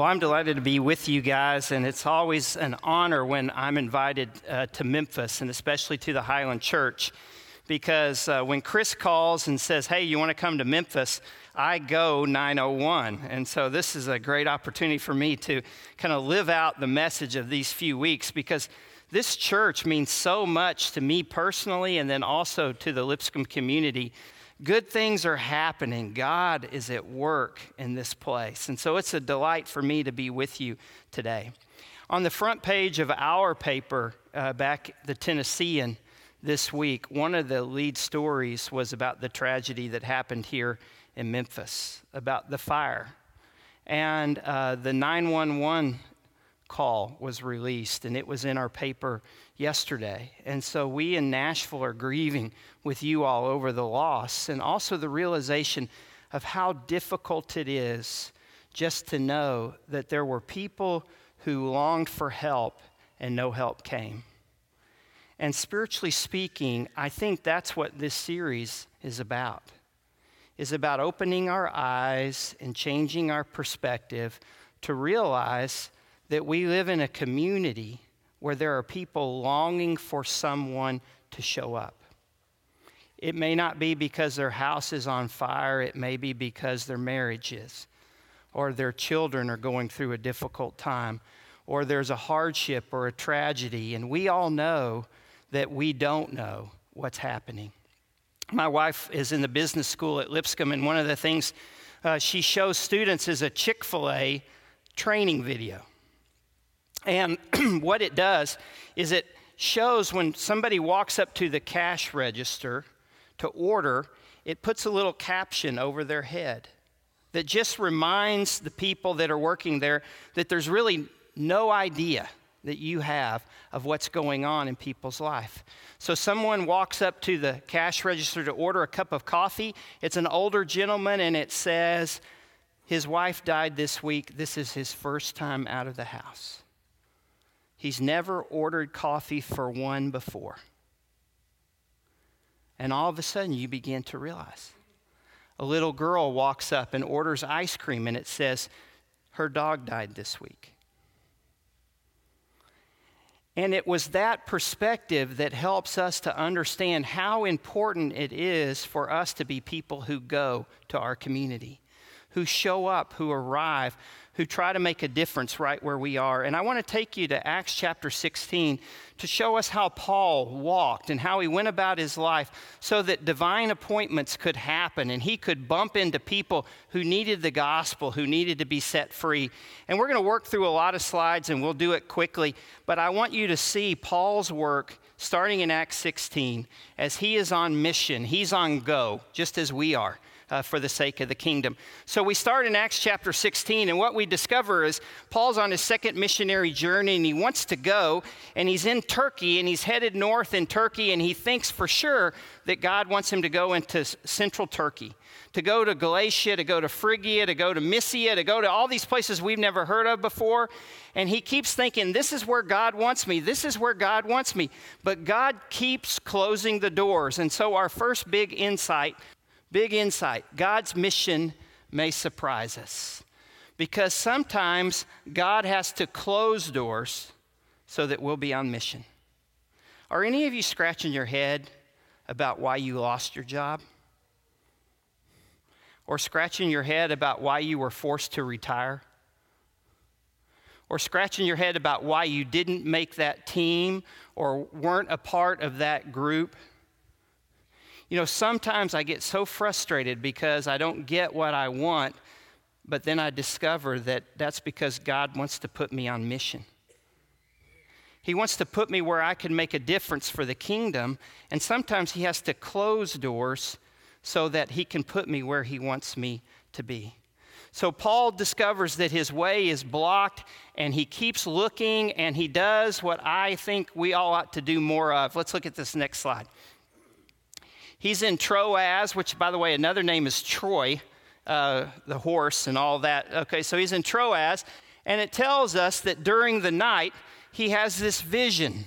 Well, I'm delighted to be with you guys, and it's always an honor when I'm invited uh, to Memphis, and especially to the Highland Church, because uh, when Chris calls and says, Hey, you want to come to Memphis? I go 901. And so this is a great opportunity for me to kind of live out the message of these few weeks because this church means so much to me personally and then also to the Lipscomb community. Good things are happening. God is at work in this place. And so it's a delight for me to be with you today. On the front page of our paper, uh, back the Tennessean this week, one of the lead stories was about the tragedy that happened here in Memphis, about the fire. And uh, the 911 call was released, and it was in our paper yesterday. And so we in Nashville are grieving with you all over the loss and also the realization of how difficult it is just to know that there were people who longed for help and no help came. And spiritually speaking, I think that's what this series is about. Is about opening our eyes and changing our perspective to realize that we live in a community where there are people longing for someone to show up. It may not be because their house is on fire, it may be because their marriage is, or their children are going through a difficult time, or there's a hardship or a tragedy, and we all know that we don't know what's happening. My wife is in the business school at Lipscomb, and one of the things uh, she shows students is a Chick fil A training video. And what it does is it shows when somebody walks up to the cash register to order, it puts a little caption over their head that just reminds the people that are working there that there's really no idea that you have of what's going on in people's life. So someone walks up to the cash register to order a cup of coffee. It's an older gentleman and it says his wife died this week. This is his first time out of the house. He's never ordered coffee for one before. And all of a sudden, you begin to realize. A little girl walks up and orders ice cream, and it says, Her dog died this week. And it was that perspective that helps us to understand how important it is for us to be people who go to our community, who show up, who arrive, who try to make a difference right where we are. And I want to take you to Acts chapter 16 to show us how Paul walked and how he went about his life so that divine appointments could happen and he could bump into people who needed the gospel, who needed to be set free. And we're going to work through a lot of slides and we'll do it quickly, but I want you to see Paul's work starting in Acts 16 as he is on mission. He's on go, just as we are uh, for the sake of the kingdom. So we start in Acts chapter 16, and what we discover is Paul's on his second missionary journey, and he wants to go, and he's in Turkey, and he's headed north in Turkey, and he thinks for sure that God wants him to go into central Turkey, to go to Galatia, to go to Phrygia, to go to Mysia, to go to all these places we've never heard of before. And he keeps thinking, this is where God wants me, this is where God wants me. But God keeps closing the doors. And so, our first big insight Big insight God's mission may surprise us because sometimes God has to close doors so that we'll be on mission. Are any of you scratching your head about why you lost your job? Or scratching your head about why you were forced to retire? Or scratching your head about why you didn't make that team or weren't a part of that group? You know, sometimes I get so frustrated because I don't get what I want, but then I discover that that's because God wants to put me on mission. He wants to put me where I can make a difference for the kingdom, and sometimes He has to close doors so that He can put me where He wants me to be. So Paul discovers that his way is blocked and he keeps looking and he does what I think we all ought to do more of. Let's look at this next slide. He's in Troas, which, by the way, another name is Troy, uh, the horse and all that. Okay, so he's in Troas, and it tells us that during the night, he has this vision.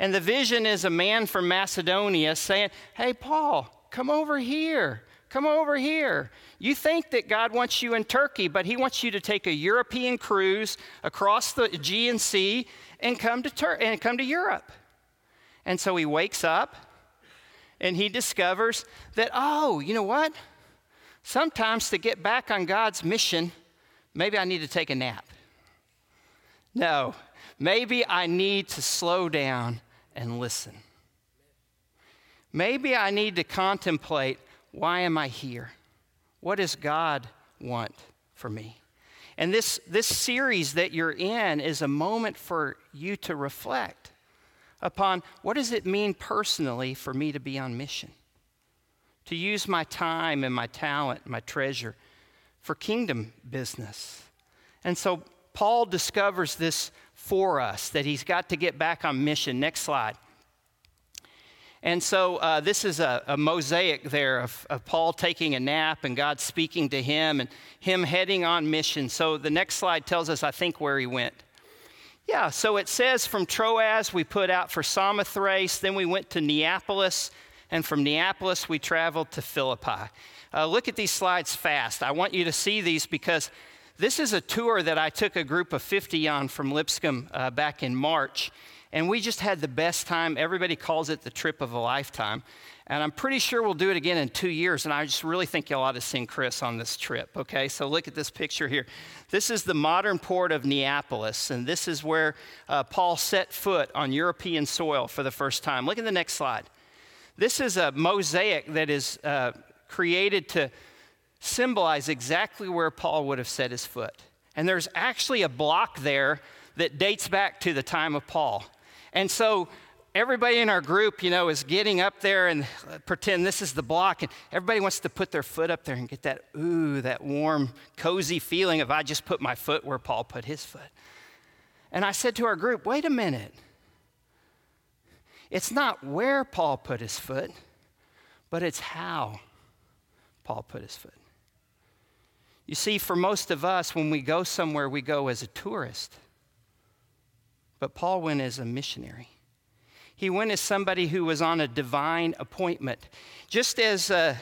And the vision is a man from Macedonia saying, Hey, Paul, come over here. Come over here. You think that God wants you in Turkey, but He wants you to take a European cruise across the Aegean Sea and come to, Tur- and come to Europe. And so he wakes up and he discovers that, oh, you know what? Sometimes to get back on God's mission, maybe I need to take a nap. No, maybe I need to slow down and listen. Maybe I need to contemplate why am I here? What does God want for me? And this, this series that you're in is a moment for you to reflect upon what does it mean personally for me to be on mission? To use my time and my talent, my treasure for kingdom business. And so Paul discovers this for us that he's got to get back on mission. Next slide. And so uh, this is a, a mosaic there of, of, Paul taking a nap and God speaking to him and him heading on mission. So the next slide tells us, I think, where he went. Yeah, so it says from Troas we put out for Samothrace, then we went to Neapolis, and from Neapolis we traveled to Philippi. Uh, look at these slides fast. I want you to see these because this is a tour that I took a group of 50 on from Lipscomb uh, back in March. And we just had the best time. Everybody calls it the trip of a lifetime. And I'm pretty sure we'll do it again in two years. And I just really think y'all ought to sing Chris on this trip, okay? So look at this picture here. This is the modern port of Neapolis, and this is where uh, Paul set foot on European soil for the first time. Look at the next slide. This is a mosaic that is uh, created to symbolize exactly where Paul would have set his foot. And there's actually a block there that dates back to the time of Paul. And so everybody in our group, you know, is getting up there and pretend this is the block, and everybody wants to put their foot up there and get that, ooh, that warm, cozy feeling of I just put my foot where Paul put his foot. And I said to our group, wait a minute. It's not where Paul put his foot, but it's how Paul put his foot. You see, for most of us, when we go somewhere, we go as a tourist. But Paul went as a missionary. He went as somebody who was on a divine appointment. Just as uh,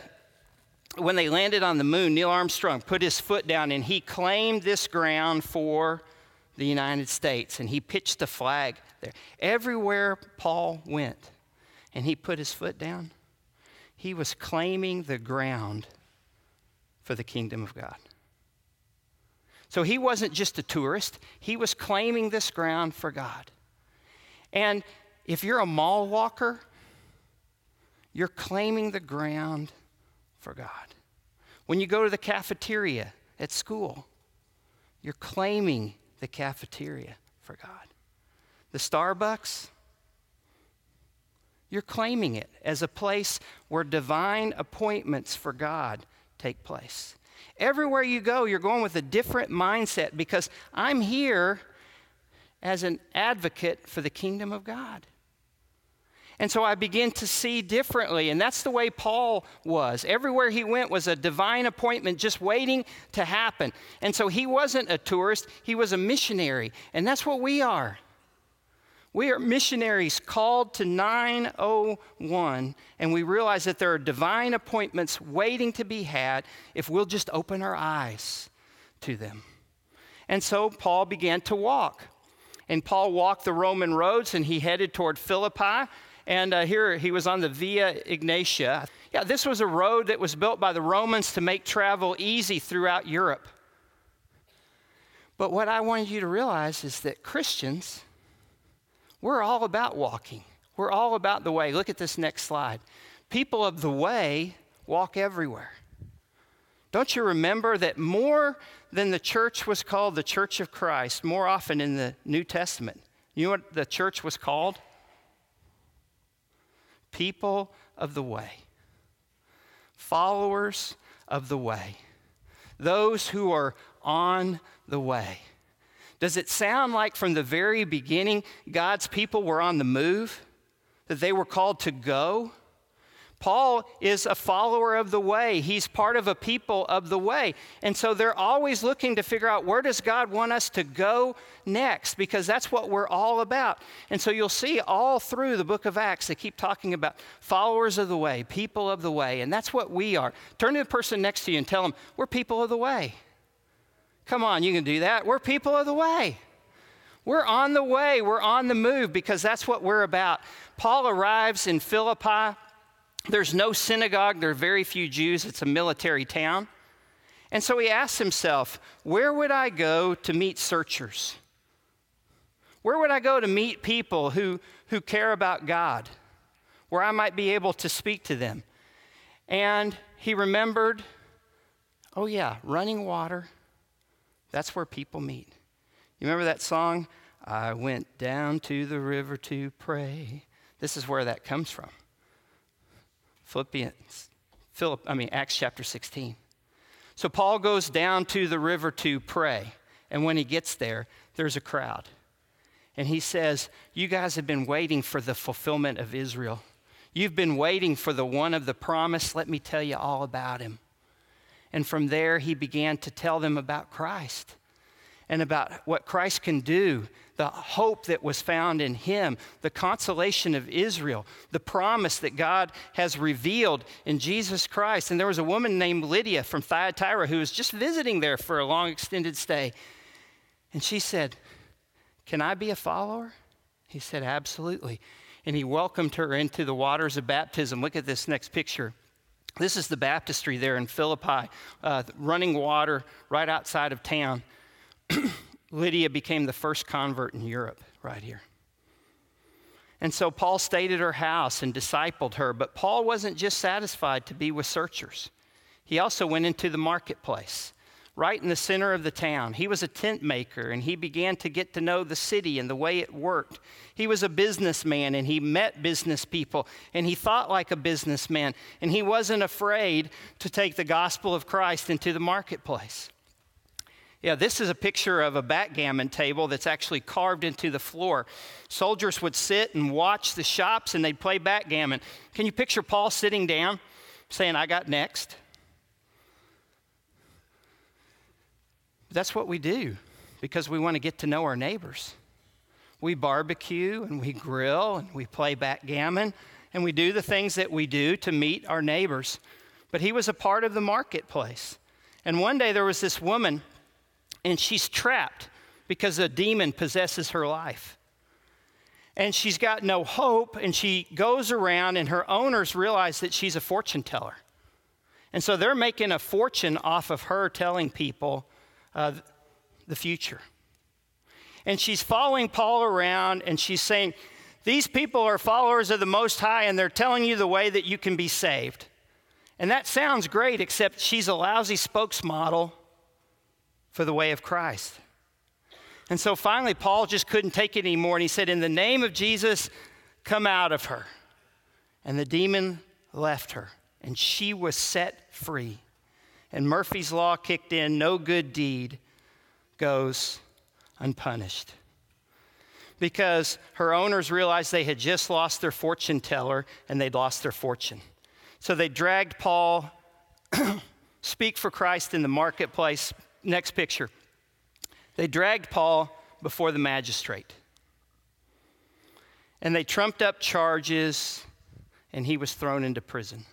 when they landed on the moon, Neil Armstrong put his foot down and he claimed this ground for the United States and he pitched a flag there. Everywhere Paul went and he put his foot down, he was claiming the ground for the kingdom of God. So he wasn't just a tourist, he was claiming this ground for God. And if you're a mall walker, you're claiming the ground for God. When you go to the cafeteria at school, you're claiming the cafeteria for God. The Starbucks, you're claiming it as a place where divine appointments for God take place. Everywhere you go, you're going with a different mindset because I'm here as an advocate for the kingdom of God. And so I begin to see differently. And that's the way Paul was. Everywhere he went was a divine appointment just waiting to happen. And so he wasn't a tourist, he was a missionary. And that's what we are. We are missionaries called to 901, and we realize that there are divine appointments waiting to be had if we'll just open our eyes to them. And so Paul began to walk. And Paul walked the Roman roads and he headed toward Philippi. And uh, here he was on the Via Egnatia. Yeah, this was a road that was built by the Romans to make travel easy throughout Europe. But what I wanted you to realize is that Christians, we're all about walking. We're all about the way. Look at this next slide. People of the way walk everywhere. Don't you remember that more than the church was called the church of Christ, more often in the New Testament? You know what the church was called? People of the way. Followers of the way. Those who are on the way. Does it sound like from the very beginning God's people were on the move? That they were called to go? Paul is a follower of the way. He's part of a people of the way. And so they're always looking to figure out where does God want us to go next because that's what we're all about. And so you'll see all through the book of Acts they keep talking about followers of the way, people of the way, and that's what we are. Turn to the person next to you and tell them, "We're people of the way." Come on, you can do that. We're people of the way. We're on the way, we're on the move because that's what we're about. Paul arrives in Philippi there's no synagogue, there are very few Jews, it's a military town. And so he asks himself, Where would I go to meet searchers? Where would I go to meet people who, who care about God? Where I might be able to speak to them? And he remembered, oh, yeah, running water. That's where people meet. You remember that song? I went down to the river to pray. This is where that comes from. Philippians, Philip, I mean, Acts chapter 16. So Paul goes down to the river to pray. And when he gets there, there's a crowd. And he says, You guys have been waiting for the fulfillment of Israel. You've been waiting for the one of the promise. Let me tell you all about him. And from there, he began to tell them about Christ and about what Christ can do, the hope that was found in him, the consolation of Israel, the promise that God has revealed in Jesus Christ. And there was a woman named Lydia from Thyatira who was just visiting there for a long extended stay. And she said, Can I be a follower? He said, Absolutely. And he welcomed her into the waters of baptism. Look at this next picture. This is the baptistry there in Philippi, uh, running water right outside of town. Lydia became the first convert in Europe, right here. And so Paul stayed at her house and discipled her, but Paul wasn't just satisfied to be with searchers. He also went into the marketplace, right in the center of the town. He was a tent maker and he began to get to know the city and the way it worked. He was a businessman and he met business people and he thought like a businessman and he wasn't afraid to take the gospel of Christ into the marketplace. Yeah, this is a picture of a backgammon table that's actually carved into the floor. Soldiers would sit and watch the shops and they'd play backgammon. Can you picture Paul sitting down saying, I got next? That's what we do because we want to get to know our neighbors. We barbecue and we grill and we play backgammon and we do the things that we do to meet our neighbors. But he was a part of the marketplace. And one day there was this woman and she's trapped because a demon possesses her life. And she's got no hope, and she goes around, and her owners realize that she's a fortune teller. And so they're making a fortune off of her telling people uh, the future. And she's following Paul around, and she's saying, These people are followers of the Most High, and they're telling you the way that you can be saved. And that sounds great, except she's a lousy spokesmodel for the way of Christ. And so finally, Paul just couldn't take it anymore. And he said, In the name of Jesus, come out of her. And the demon left her, and she was set free. And Murphy's Law kicked in no good deed goes unpunished. Because her owners realized they had just lost their fortune teller and they'd lost their fortune. So they dragged Paul, speak for Christ in the marketplace, Next picture. They dragged Paul before the magistrate. And they trumped up charges, and he was thrown into prison.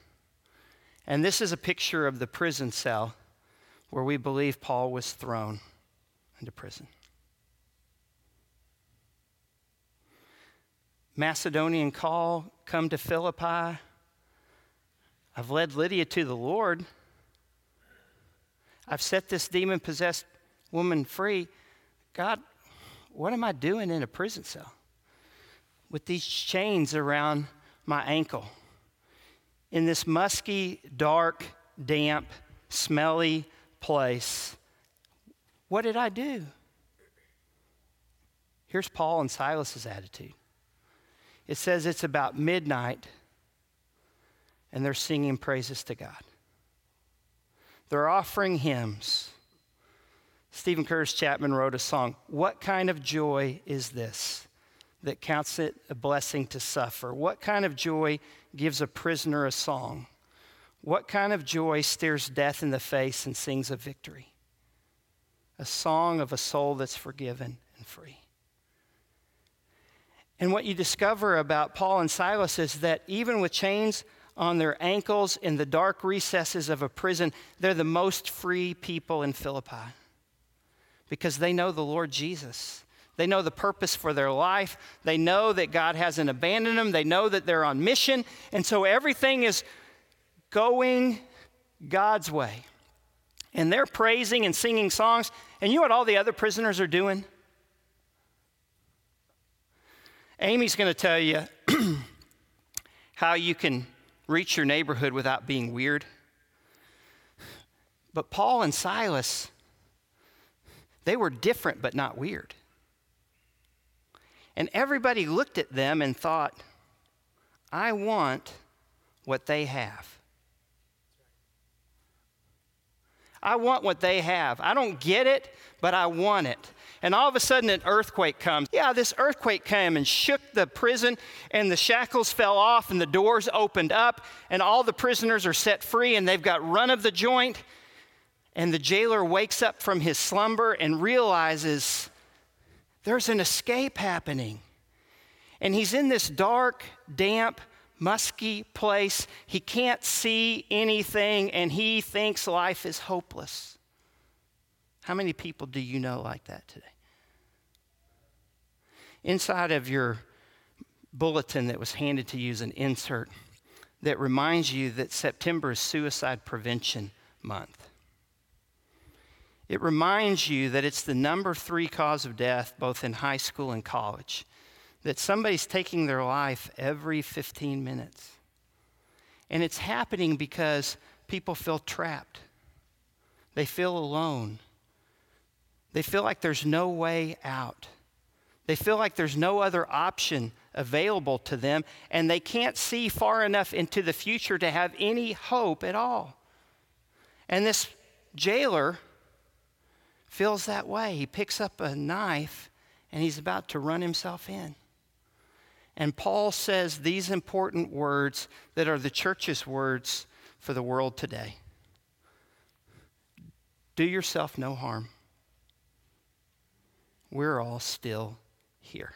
And this is a picture of the prison cell where we believe Paul was thrown into prison. Macedonian call, come to Philippi. I've led Lydia to the Lord. I've set this demon possessed woman free. God, what am I doing in a prison cell with these chains around my ankle? In this musky, dark, damp, smelly place. What did I do? Here's Paul and Silas's attitude. It says it's about midnight and they're singing praises to God. They're offering hymns. Steven Curtis Chapman wrote a song, What kind of joy is this? That counts it a blessing to suffer? What kind of joy gives a prisoner a song? What kind of joy stares death in the face and sings of victory? A song of a soul that's forgiven and free. And what you discover about Paul and Silas is that even with chains on their ankles in the dark recesses of a prison, they're the most free people in Philippi because they know the Lord Jesus. They know the purpose for their life. They know that God hasn't abandoned them. They know that they're on mission. And so everything is going God's way. And they're praising and singing songs. And you know what all the other prisoners are doing? Amy's going to tell you how you can reach your neighborhood without being weird. But Paul and Silas, they were different but not weird. And everybody looked at them and thought, I want what they have. I want what they have. I don't get it, but I want it and all of a sudden an earthquake comes. Yeah, this earthquake came and shook the prison, and the shackles fell off, and the doors opened up, and all the prisoners are set free, and they've got run of the joint. And the jailer wakes up from his slumber and realizes there's an escape happening. And he's in this dark, damp, musky place. He can't see anything, and he thinks life is hopeless. How many people do you know like that today? Inside of your bulletin that was handed to you is an insert that reminds you that September is Suicide Prevention Month. It reminds you that it's the number three cause of death, both in high school and college, that somebody's taking their life every 15 minutes. And it's happening because people feel trapped, they feel alone, they feel like there's no way out. They feel like there's no other option available to them, and they can't see far enough into the future to have any hope at all. And this jailer feels that way. He picks up a knife and he's about to run himself in. And Paul says these important words that are the church's words for the world today Do yourself no harm we're all still here.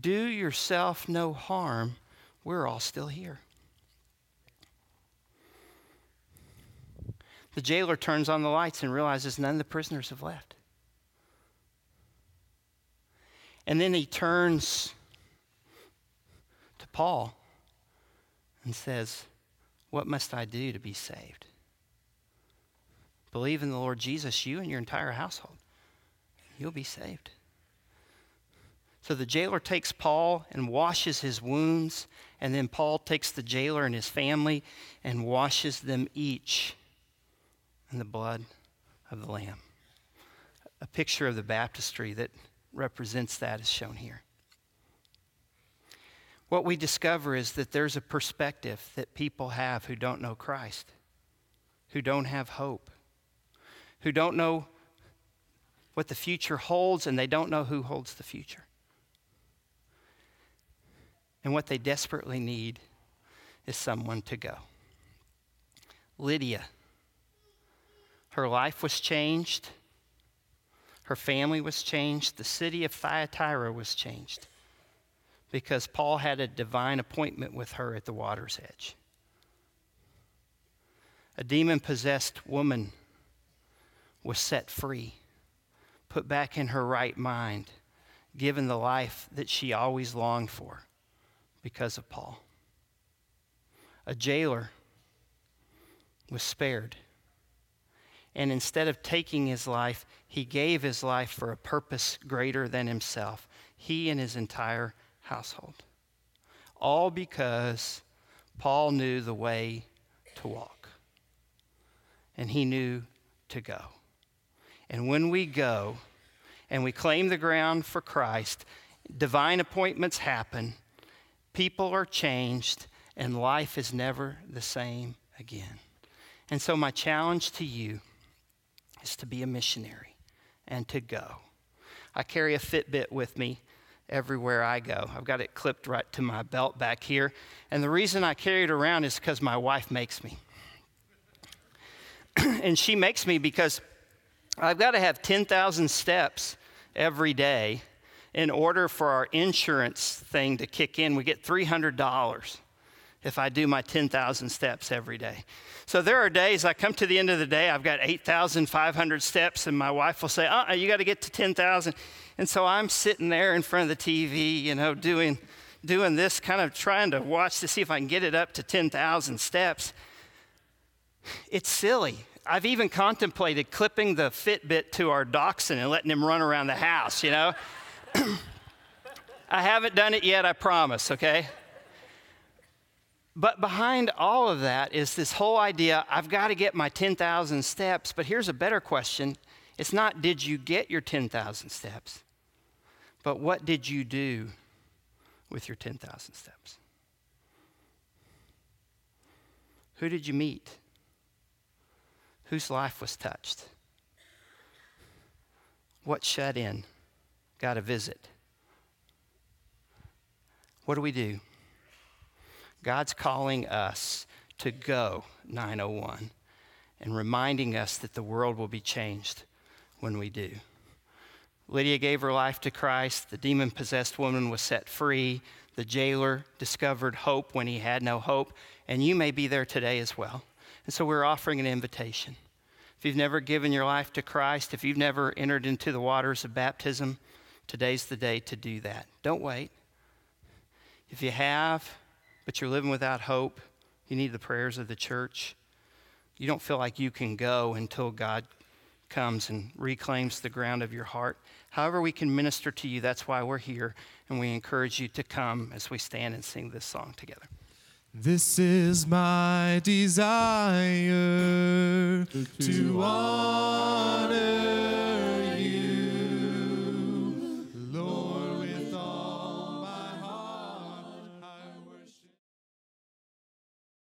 Do yourself no harm, we're all still here. The jailer turns on the lights and realizes none of the prisoners have left. And then he turns to Paul and says, What must I do to be saved? Believe in the Lord Jesus, you and your entire household. You'll be saved. So the jailer takes Paul and washes his wounds, and then Paul takes the jailer and his family and washes them each in the blood of the Lamb. A picture of the baptistry that represents that is shown here. What we discover is that there's a perspective that people have who don't know Christ, who don't have hope who don't know what the future holds and they don't know who holds the future. And what they desperately need is someone to go. Lydia, her life was changed, her family was changed, the city of Thyatira was changed because Paul had a divine appointment with her at the water's edge. A demon possessed woman was set free, put back in her right mind, given the life that she always longed for because of Paul. A jailer was spared. And instead of taking his life, he gave his life for a purpose greater than himself, he and his entire household. All because Paul knew the way to walk, and he knew to go. And when we go and we claim the ground for Christ, divine appointments happen, people are changed, and life is never the same again. And so, my challenge to you is to be a missionary and to go. I carry a Fitbit with me everywhere I go. I've got it clipped right to my belt back here. And the reason I carry it around is because my wife makes me. and she makes me because I've got to have 10,000 steps every day in order for our insurance thing to kick in. We get $300 if I do my 10,000 steps every day. So there are days I come to the end of the day, I've got 8,500 steps, and my wife will say, uh uh you got to get to 10,000. And so I'm sitting there in front of the TV, you know, doing, doing this, kind of trying to watch to see if I can get it up to 10,000 steps. It's silly. I've even contemplated clipping the Fitbit to our dachshund and letting him run around the house, you know? I haven't done it yet, I promise, okay? But behind all of that is this whole idea I've got to get my 10,000 steps. But here's a better question it's not, did you get your 10,000 steps? But what did you do with your 10,000 steps? Who did you meet? Whose life was touched? What shut in got a visit? What do we do? God's calling us to go 901 and reminding us that the world will be changed when we do. Lydia gave her life to Christ. The demon possessed woman was set free. The jailer discovered hope when he had no hope. And you may be there today as well. And so we're offering an invitation. If you've never given your life to Christ, if you've never entered into the waters of baptism, today's the day to do that. Don't wait. If you have, but you're living without hope, you need the prayers of the church. You don't feel like you can go until God comes and reclaims the ground of your heart. However, we can minister to you, that's why we're here, and we encourage you to come as we stand and sing this song together. This is my desire to honor.